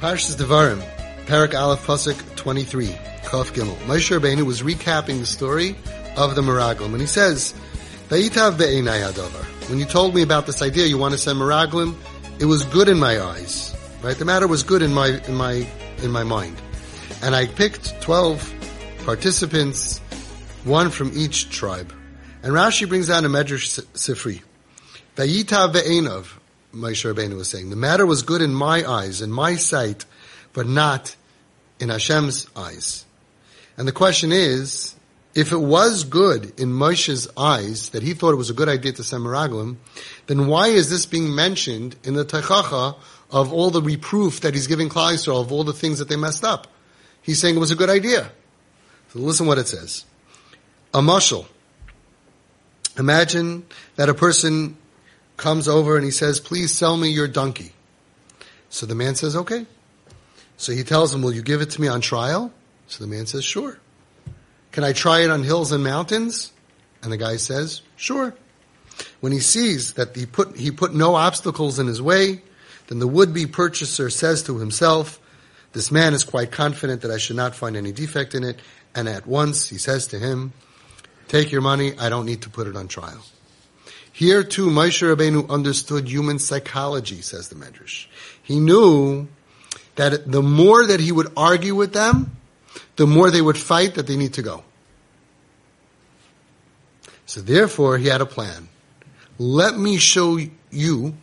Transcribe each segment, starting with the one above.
Parshas Devarim, Perek Aleph Pasuk 23, Kaf Gimel. Moshe Rabbeinu was recapping the story of the Meraglim, and he says, Vayitav be'enai. When you told me about this idea, you want to send Meraglim, it was good in my eyes. Right? The matter was good in my, in my, in my mind. And I picked 12 participants, one from each tribe. And Rashi brings down a Medrash Sifri. Vayitav be'enav. Moshe Rabbeinu was saying. The matter was good in my eyes, in my sight, but not in Hashem's eyes. And the question is, if it was good in Moshe's eyes, that he thought it was a good idea to send Meraglim, then why is this being mentioned in the Tochacha of all the reproof that he's giving Klal Yisrael of all the things that they messed up? He's saying it was a good idea. So listen what it says. A mushal. Imagine that a person comes over and he says, please sell me your donkey. So the man says, okay. So he tells him, will you give it to me on trial? So the man says, sure. Can I try it on hills and mountains? And the guy says, sure. When he sees that he put, he put no obstacles in his way, then the would-be purchaser says to himself, this man is quite confident that I should not find any defect in it. And at once he says to him, take your money. I don't need to put it on trial. Here too, Moshe Rabbeinu understood human psychology, says the Medrash. He knew that the more that he would argue with them, the more they would fight that they need to go. So therefore, he had a plan. Let me show you,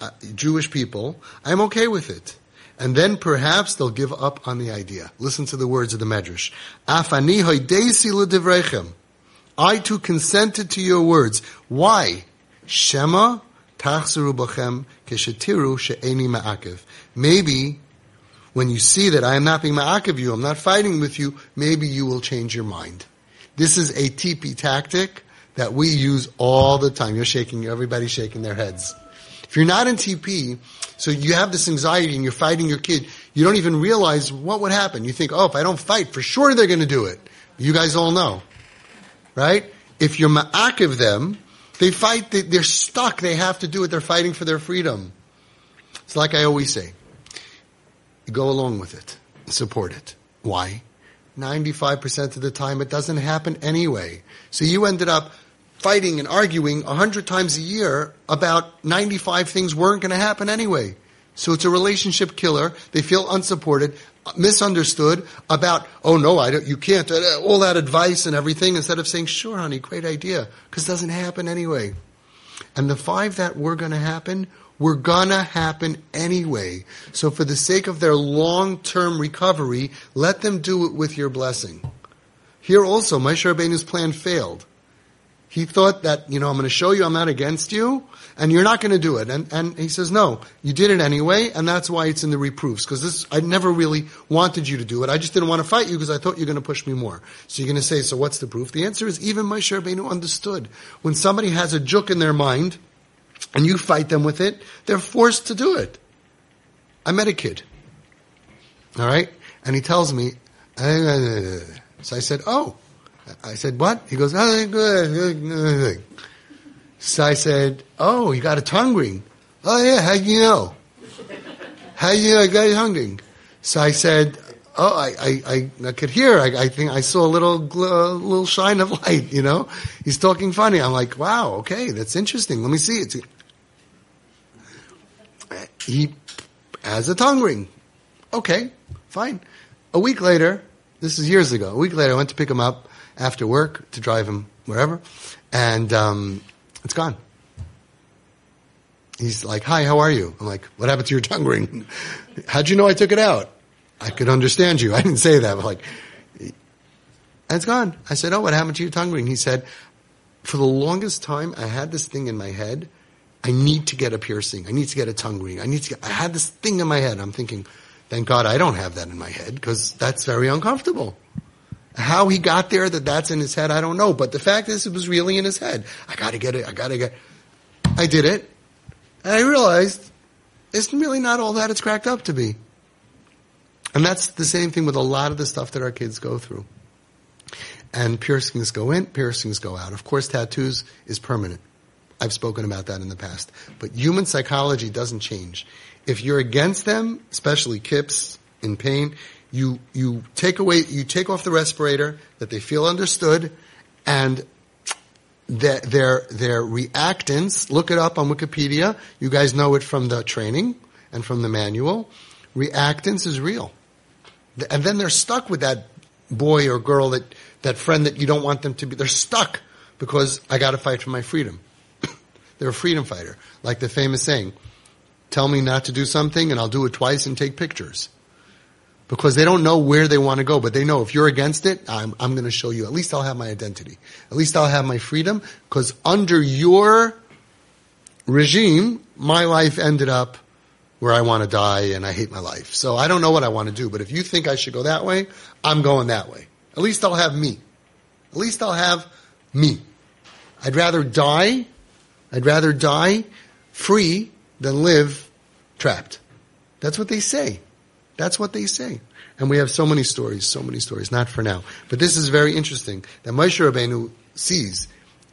uh, Jewish people, I'm okay with it. And then perhaps they'll give up on the idea. Listen to the words of the Medrash. I too consented to your words. Why? Shema tachzeru bachem keshetiru she'eni ma'akiv. Maybe when you see that I am not being ma'akiv you, I'm not fighting with you, maybe you will change your mind. This is a TP tactic that we use all the time. You're shaking, everybody's shaking their heads. If you're not in TP, so you have this anxiety and you're fighting your kid, you don't even realize what would happen. You think, oh, if I don't fight, for sure they're going to do it. You guys all know right? If you're ma'akiv them, they fight, they, they're stuck, they have to do it, they're fighting for their freedom. It's like I always say, go along with it, support it. Why? 95% of the time it doesn't happen anyway. So you ended up fighting and arguing 100 times a year about 95 things weren't going to happen anyway. So it's a relationship killer. They feel unsupported, misunderstood about, oh no, I don't, you can't, uh, all that advice and everything instead of saying, sure honey, great idea, because it doesn't happen anyway. And the five that were gonna happen, were gonna happen anyway. So for the sake of their long-term recovery, let them do it with your blessing. Here also, Moshe Rabbeinu's plan failed. He thought that, you know, I'm going to show you I'm not against you, and you're not going to do it. And, and he says, no, you did it anyway, and that's why it's in the reproofs. Because this, I never really wanted you to do it. I just didn't want to fight you because I thought you were going to push me more. So you're going to say, so what's the proof? The answer is even Moshe Rabbeinu understood. When somebody has a juk in their mind, and you fight them with it, they're forced to do it. I met a kid. All right? And he tells me, eh, eh, eh, so I said, oh, I said, what? He goes, oh, good. So I said, oh, you got a tongue ring. Oh yeah, how do you know? How do you know I got a tongue ring? So I said, oh, I, I, I, could hear. I, I think I saw a little, uh, little shine of light, you know? He's talking funny. I'm like, wow, okay, that's interesting. Let me see it. He has a tongue ring. Okay, fine. A week later, this is years ago, a week later I went to pick him up after work to drive him wherever, and um, it's gone. He's like, "Hi, how are you?" I'm like, "What happened to your tongue ring? How'd you know I took it out?" I could understand you. I didn't say that, but like, and it's gone. I said, "Oh, what happened to your tongue ring?" He said, "For the longest time, I had this thing in my head. I need to get a piercing. I need to get a tongue ring. I need to get. I had this thing in my head. I'm thinking." Thank God I don't have that in my head because that's very uncomfortable. How he got there, that that's in his head, I don't know. But the fact is, it was really in his head. I gotta get it, I gotta get I did it. And I realized it's really not all that it's cracked up to be. And that's the same thing with a lot of the stuff that our kids go through. And piercings go in, piercings go out. Of course, tattoos is permanent. I've spoken about that in the past. But human psychology doesn't change. If you're against them, especially kips in pain, you, you take away, you take off the respirator that they feel understood and their, their, their reactance, look it up on Wikipedia. You guys know it from the training and from the manual. Reactance is real. And then they're stuck with that boy or girl that, that friend that you don't want them to be. They're stuck because I gotta fight for my freedom. They're a freedom fighter. Like the famous saying, tell me not to do something and I'll do it twice and take pictures because they don't know where they want to go, but they know if you're against it, I'm, I'm going to show you. At least I'll have my identity. At least I'll have my freedom because under your regime, my life ended up where I want to die and I hate my life. So I don't know what I want to do, but if you think I should go that way, I'm going that way. At least I'll have me. At least I'll have me. I'd rather die, I'd rather die free than live trapped. That's what they say. That's what they say. And we have so many stories, so many stories, not for now. But this is very interesting that Moshe Rabbeinu sees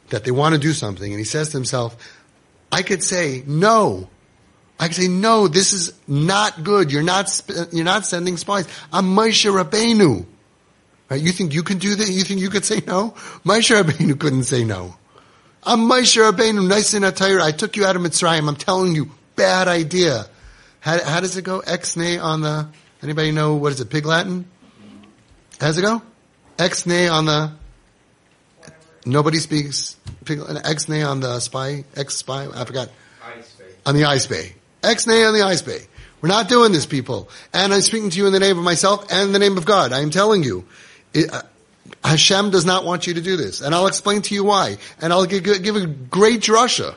that they want to do something and he says to himself, I could say no. I could say no, this is not good. You're not, you're not sending spies. I'm Moshe Rabbeinu. Right? You think you can do that? You think you could say no? Moshe Rabbeinu couldn't say no. I'm Moshe Rabbeinu, nice in I took you out of Mitzrayim. I'm telling you, bad idea. How, how does it go? Ex nay on the, anybody know, what is it, Pig Latin? How does it go? Ex nay on the, nobody speaks pig, ex nay on the spy, ex spy, I forgot. Ice bay. On the ice bay. Ex nay on the ice bay. We're not doing this, people. And I'm speaking to you in the name of myself and the name of God. I am telling you. It, uh, Hashem does not want you to do this. And I'll explain to you why. And I'll give, give a great drasha.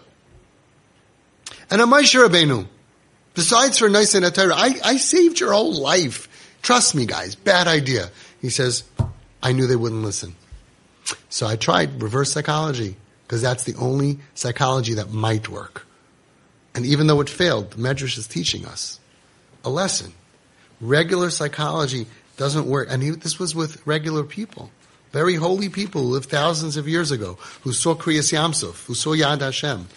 And Moshe Rabbeinu. Besides for nice and Atara, I, I saved your whole life. Trust me, guys. Bad idea. He says, I knew they wouldn't listen. So I tried reverse psychology because that's the only psychology that might work. And even though it failed, the Medrash is teaching us a lesson. Regular psychology doesn't work. And he, this was with regular people. Very holy people who lived thousands of years ago, who saw Kriyas Yamsuf, who saw Yad Hashem.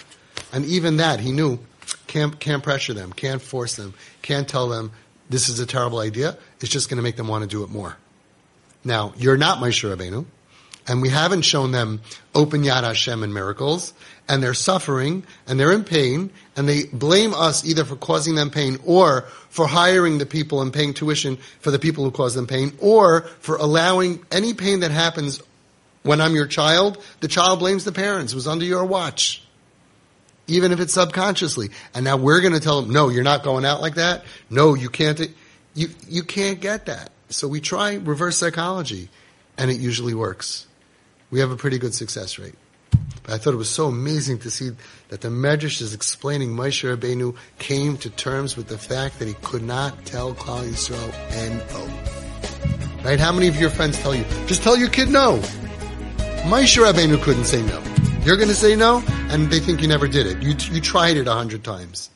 And even that, he knew can't, can't pressure them, can't force them, can't tell them this is a terrible idea. It's just going to make them want to do it more. Now, you're not Moshe Rabbeinu, and we haven't shown them open Yad Hashem and miracles, and they're suffering, and they're in pain, and they blame us either for causing them pain, or for hiring the people and paying tuition for the people who cause them pain, or for allowing any pain that happens when I'm your child, the child blames the parents. It was under your watch even if it's subconsciously. And now we're going to tell them, no, you're not going out like that. No, you can't. You, you can't get that. So we try reverse psychology and it usually works. We have a pretty good success rate. But I thought it was so amazing to see that the Medrash is explaining Moshe Rabbeinu came to terms with the fact that he could not tell Klal Yisrael no. Right? How many of your friends tell you, just tell your kid no? Moshe Rabbeinu couldn't say no. You're going to say no, and they think you never did it. You, you tried it a hundred times.